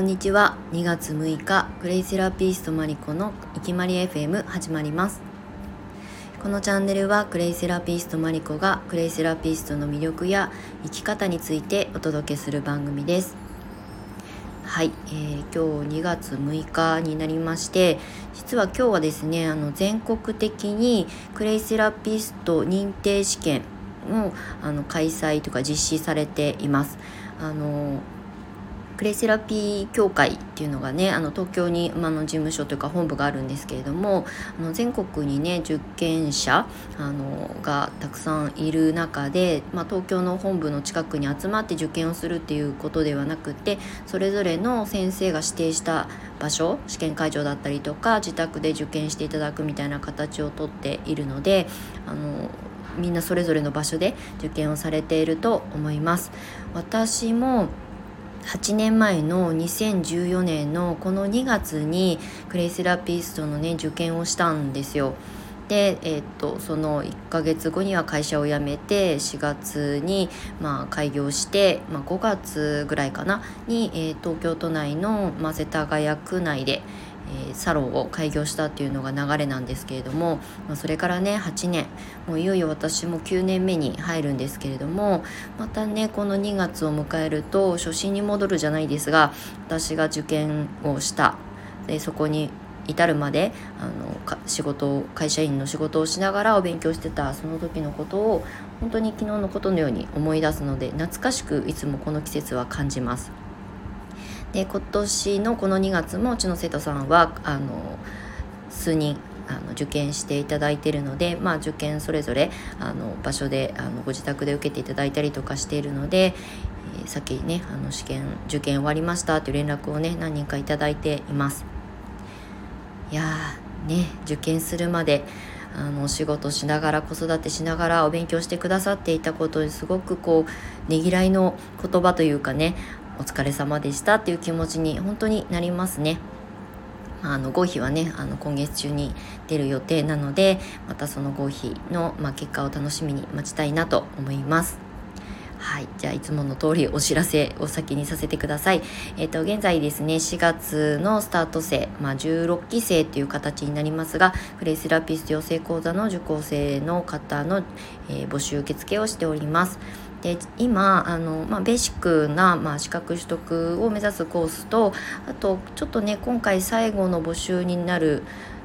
こんにちは。2月6日クレイセラピストマリコのいきまり FM 始まります。このチャンネルはクレイセラピストマリコがクレイセラピストの魅力や生き方についてお届けする番組です。はい、えー、今日2月6日になりまして実は今日はですねあの全国的にクレイセラピスト認定試験をあの開催とか実施されています。あのクレセラピー協会っていうのがねあの東京に、ま、の事務所というか本部があるんですけれどもあの全国にね受験者あのがたくさんいる中で、ま、東京の本部の近くに集まって受験をするっていうことではなくてそれぞれの先生が指定した場所試験会場だったりとか自宅で受験していただくみたいな形をとっているのであのみんなそれぞれの場所で受験をされていると思います。私も8年前の2014年のこの2月にクレイセラピストのね受験をしたんですよ。で、えー、っとその1ヶ月後には会社を辞めて4月に、まあ、開業して、まあ、5月ぐらいかなに、えー、東京都内の、まあ、世田谷区内で、え、サロンを開業したっていうのが流れなんですけれども、まあ、それからね8年もういよいよ私も9年目に入るんですけれどもまたねこの2月を迎えると初心に戻るじゃないですが私が受験をしたでそこに至るまであの仕事会社員の仕事をしながらお勉強してたその時のことを本当に昨日のことのように思い出すので懐かしくいつもこの季節は感じます。で今年のこの2月もうちの生徒さんはあの数人あの受験していただいているので、まあ、受験それぞれあの場所であのご自宅で受けていただいたりとかしているので、えー、さっきねあの試験受験終わりましたという連絡をね何人かいただいています。いやね受験するまであのお仕事しながら子育てしながらお勉強してくださっていたことにすごくこうねぎらいの言葉というかねお疲れ様でしたっていう気持ちに本当になりますね。あの合否はねあの今月中に出る予定なのでまたその合否の、まあ、結果を楽しみに待ちたいなと思います。はい。じゃあ、いつもの通りお知らせを先にさせてください。えっ、ー、と、現在ですね、4月のスタート生、まあ、16期生という形になりますが、クレイセラピスト養成講座の受講生の方の、えー、募集受付をしております。で今あの、まあ、ベーシックな、まあ、資格取得を目指すコースとあとちょっとね今回最後の募集になる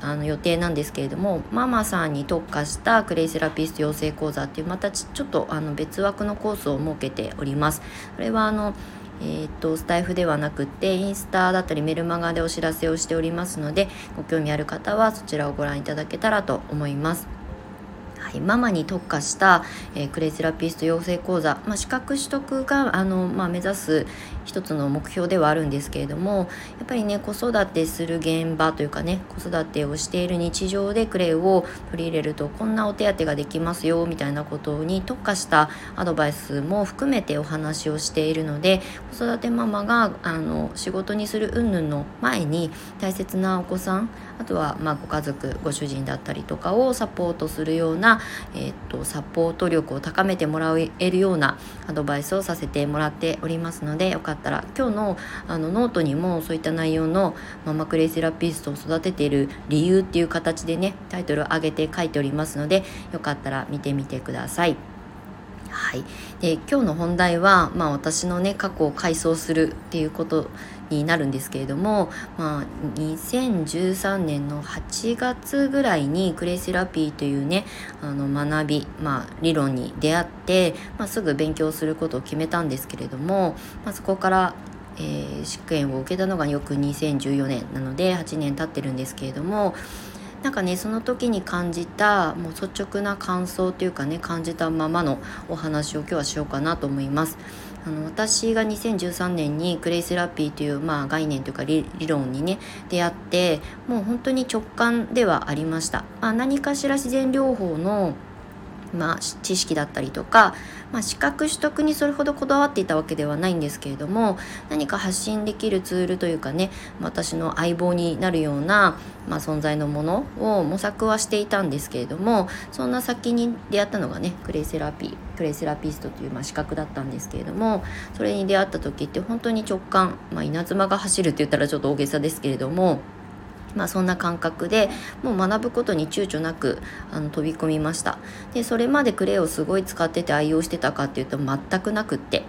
あの予定なんですけれどもママさんに特化したクレイセラピスト養成講座っていうまたちょっとあの別枠のコースを設けております。これはあのえーと、とスタイフではなくてインスタだったりメルマガでお知らせをしておりますのでご興味ある方はそちらをご覧いただけたらと思います。はい、ママに特化した、えー、クレイセラピスト養成講座、まあ、資格取得があの、まあ、目指す一つの目標ではあるんですけれどもやっぱりね子育てする現場というかね子育てをしている日常でクレイを取り入れるとこんなお手当ができますよみたいなことに特化したアドバイスも含めてお話をしているので子育てママがあの仕事にする云々の前に大切なお子さんあとはまあご家族ご主人だったりとかをサポートするような、えー、とサポート力を高めてもらえるようなアドバイスをさせてもらっておりますのでよかったら今日のあのノートにもそういった内容のママクレイセラピストを育てている理由っていう形でねタイトルを上げて書いておりますのでよかったら見てみてください。はい、で今日の本題は、まあ、私のね過去を回想するっていうことになるんですけれども、まあ、2013年の8月ぐらいにクレイセラピーというねあの学び、まあ、理論に出会って、まあ、すぐ勉強することを決めたんですけれども、まあ、そこからえー、試験を受けたのがよく2014年なので8年経ってるんですけれどもなんかねその時に感じたもう率直な感想というかね感じたままのお話を今日はしようかなと思います。あの私が2013年にクレイセラピーという、まあ、概念というか理論にね出会ってもう本当に直感ではありました。まあ、何かしら自然療法のまあ、知識だったりとか、まあ、資格取得にそれほどこだわっていたわけではないんですけれども何か発信できるツールというかね私の相棒になるような、まあ、存在のものを模索はしていたんですけれどもそんな先に出会ったのがねクレイセラピークレイセラピストという、まあ、資格だったんですけれどもそれに出会った時って本当に直感、まあ、稲妻が走るって言ったらちょっと大げさですけれどもまあ、そんな感覚でもう学ぶことに躊躇なくあの飛び込みましたでそれまでクレイをすごい使ってて愛用してたかっていうと全くなくって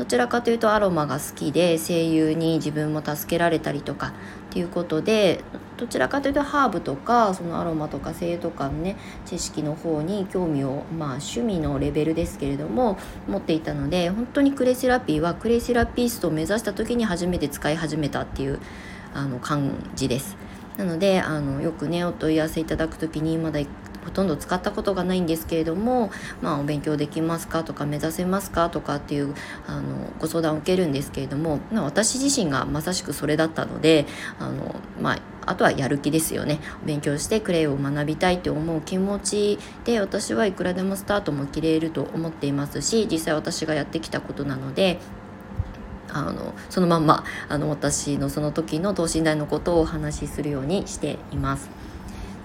どちらかというとアロマが好きで声優に自分も助けられたりとかっていうことでどちらかというとハーブとかそのアロマとか声優とかのね知識の方に興味をまあ趣味のレベルですけれども持っていたので本当にクレイセラピーはクレイセラピストを目指した時に初めて使い始めたっていうあの感じです。なのであのよくねお問い合わせいただく時にまだほとんど使ったことがないんですけれども、まあ、お勉強できますか？とか目指せますか？とかっていうあのご相談を受けるんですけれども、まあ、私自身がまさしくそれだったのであの、まあ、あとはやる気ですよね。勉強してクレイを学びたいって思う気持ちで私はいくらでもスタートも切れると思っていますし実際私がやってきたことなのであのそのまんまあの私のその時の等身大のことをお話しするようにしています。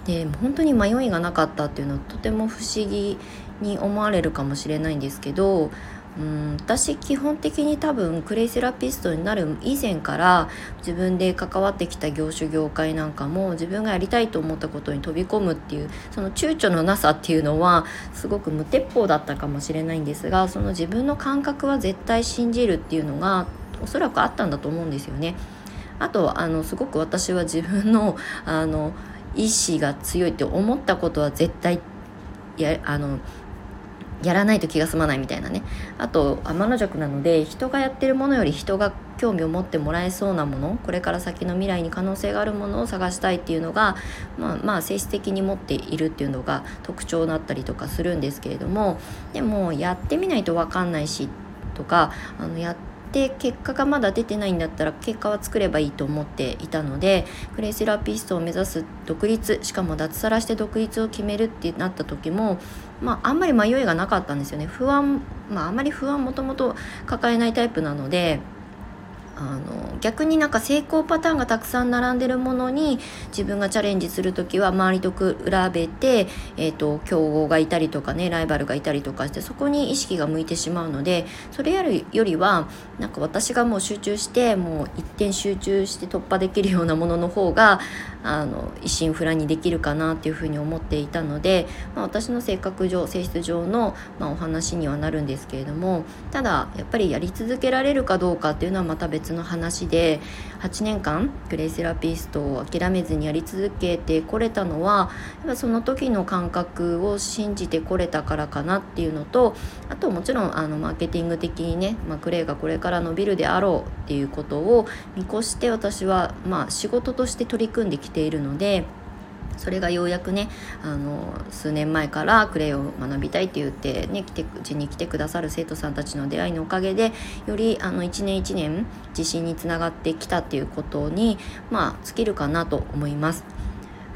で本当に迷いがなかったっていうのはとても不思議に思われるかもしれないんですけどうん私基本的に多分クレイセラピストになる以前から自分で関わってきた業種業界なんかも自分がやりたいと思ったことに飛び込むっていうその躊躇のなさっていうのはすごく無鉄砲だったかもしれないんですがその自分の感覚は絶対信じるっていうのがおそらくあったんだと思うんですよね。あとあのすごく私は自分のあの意志が強いって思ったことは絶対やあのやらないと気が済まないみたいなね。あと天の弱なので人がやってるものより人が興味を持ってもらえそうなものこれから先の未来に可能性があるものを探したいっていうのが、まあ、まあ性質的に持っているっていうのが特徴だったりとかするんですけれどもでもやってみないと分かんないしとかあのやってで結果がまだ出てないんだったら結果は作ればいいと思っていたのでクレイセラピストを目指す独立しかも脱サラして独立を決めるってなった時もまああんまり迷いがなかったんですよね。不安まああんまり不安もともと抱えないタイプなのであの逆になんか成功パターンがたくさん並んでるものに自分がチャレンジする時は周りと比べて、えーと、競合がいたりとかねライバルがいたりとかしてそこに意識が向いてしまうのでそれよりはなんか私がもう集中してもう一点集中して突破できるようなものの方があの一心不乱にできるかなっていうふうに思っていたので、まあ、私の性格上性質上の、まあ、お話にはなるんですけれどもただやっぱりやり続けられるかどうかっていうのはまた別の話で8年間グレイセラピストを諦めずにやり続けてこれたのはやっぱその時の感覚を信じてこれたからかなっていうのとあともちろんあのマーケティング的にね、まあ、クレイがこれから伸びるであろうっていうことを見越して私はまあ仕事として取り組んできているのでそれがようやくねあの数年前からクレイを学びたいって言ってね来てうちに来てくださる生徒さんたちの出会いのおかげでよりあの1年1年自信につながってきたっていうことにまあ尽きるかなと思います。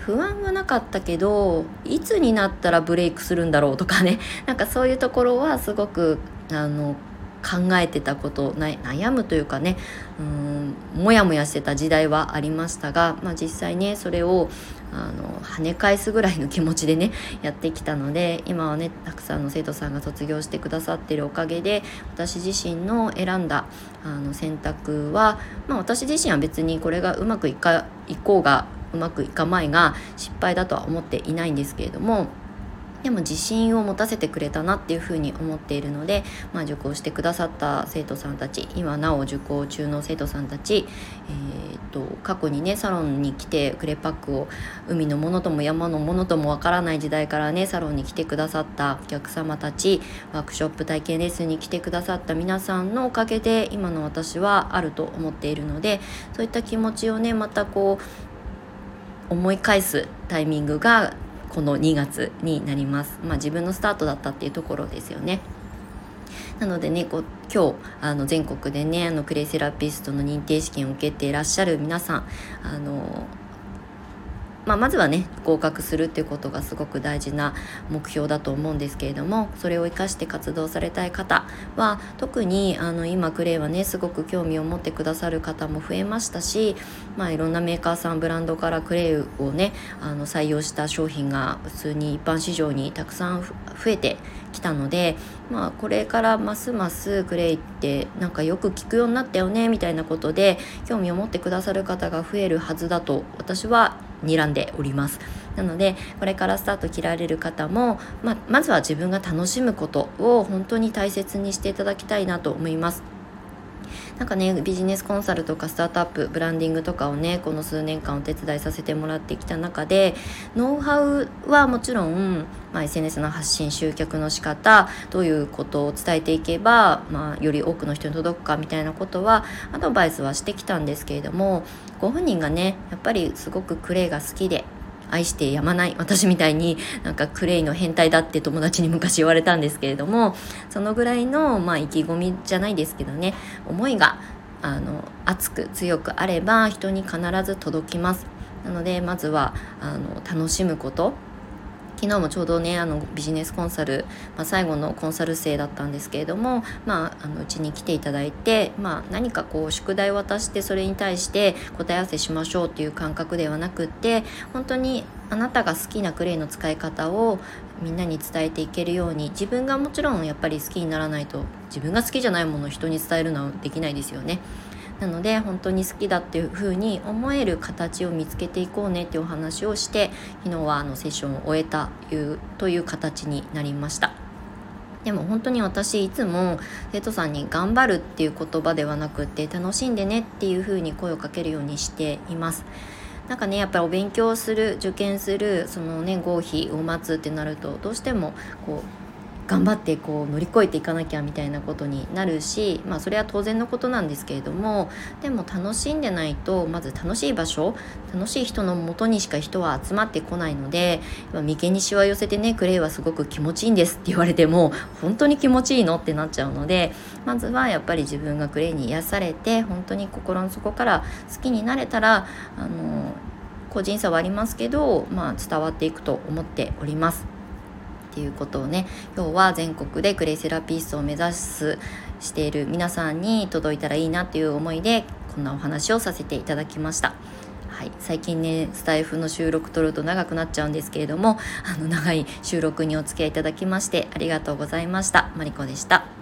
不安はなかったけどいつになったらブレイクするんだろうとかね なんかそういうところはすごくあの考えてたこと悩むというかねうんもやもやしてた時代はありましたが、まあ、実際ねそれをあの跳ね返すぐらいの気持ちでねやってきたので今はねたくさんの生徒さんが卒業してくださってるおかげで私自身の選んだあの選択は、まあ、私自身は別にこれがうまくいかいこうがうまくいかまいが失敗だとは思っていないんですけれどもでも自信を持たせてくれたなっていうふうに思っているので、まあ、受講してくださった生徒さんたち今なお受講中の生徒さんたち、えー、っと過去にねサロンに来てクレパックを海のものとも山のものともわからない時代からねサロンに来てくださったお客様たちワークショップ体験レッスンに来てくださった皆さんのおかげで今の私はあると思っているのでそういった気持ちをねまたこう思い返すタイミングがこの2月になります。まあ、自分のスタートだったっていうところですよね。なのでねこう今日あの全国でねあのクレイセラピストの認定試験を受けていらっしゃる皆さんあのまあ、まずはね合格するっていうことがすごく大事な目標だと思うんですけれどもそれを生かして活動されたい方は特にあの今クレイはねすごく興味を持ってくださる方も増えましたし、まあ、いろんなメーカーさんブランドからクレイをねあの採用した商品が普通に一般市場にたくさん増えてきたので、まあ、これからますますクレイってなんかよく聞くようになったよねみたいなことで興味を持ってくださる方が増えるはずだと私は睨んでおります。なのでこれからスタート切られる方も、まあ、まずは自分が楽しむことを本当に大切にしていただきたいなと思います。なんかねビジネスコンサルとかスタートアップブランディングとかをねこの数年間お手伝いさせてもらってきた中でノウハウはもちろん、まあ、SNS の発信集客の仕方どういうことを伝えていけば、まあ、より多くの人に届くかみたいなことはアドバイスはしてきたんですけれどもご本人がねやっぱりすごくクレイが好きで愛してやまない私みたいになんかクレイの変態だって友達に昔言われたんですけれどもそのぐらいの、まあ、意気込みじゃないですけどね思いがあの熱く強くあれば人に必ず届きます。なのでまずはあの楽しむこと。昨日もちょうどねあのビジネスコンサル、まあ、最後のコンサル生だったんですけれども、まあ、うちに来ていただいて、まあ、何かこう宿題を渡してそれに対して答え合わせしましょうっていう感覚ではなくって本当にあなたが好きなクレイの使い方をみんなに伝えていけるように自分がもちろんやっぱり好きにならないと自分が好きじゃないものを人に伝えるのはできないですよね。なので本当に好きだっていう風に思える形を見つけていこうねっていうお話をして昨日はあのセッションを終えたいうという形になりました。でも本当に私いつも生徒さんに頑張るっていう言葉ではなくって楽しんでねっていう風に声をかけるようにしています。なんかねやっぱりお勉強する受験するそのね合否を待つってなるとどうしてもこう頑張ってこう乗り越えていかなきゃみたいなことになるしまあそれは当然のことなんですけれどもでも楽しんでないとまず楽しい場所楽しい人のもとにしか人は集まってこないので眉間にしわ寄せてねクレイはすごく気持ちいいんですって言われても本当に気持ちいいのってなっちゃうのでまずはやっぱり自分がクレイに癒されて本当に心の底から好きになれたらあの個人差はありますけど、まあ、伝わっていくと思っております。っていうことをね今日は全国でクレイセラピストを目指すしている皆さんに届いたらいいなという思いでこんなお話をさせていただきました。はい、最近ねスタイフの収録撮ると長くなっちゃうんですけれどもあの長い収録にお付き合いいただきましてありがとうございました。マリコでした。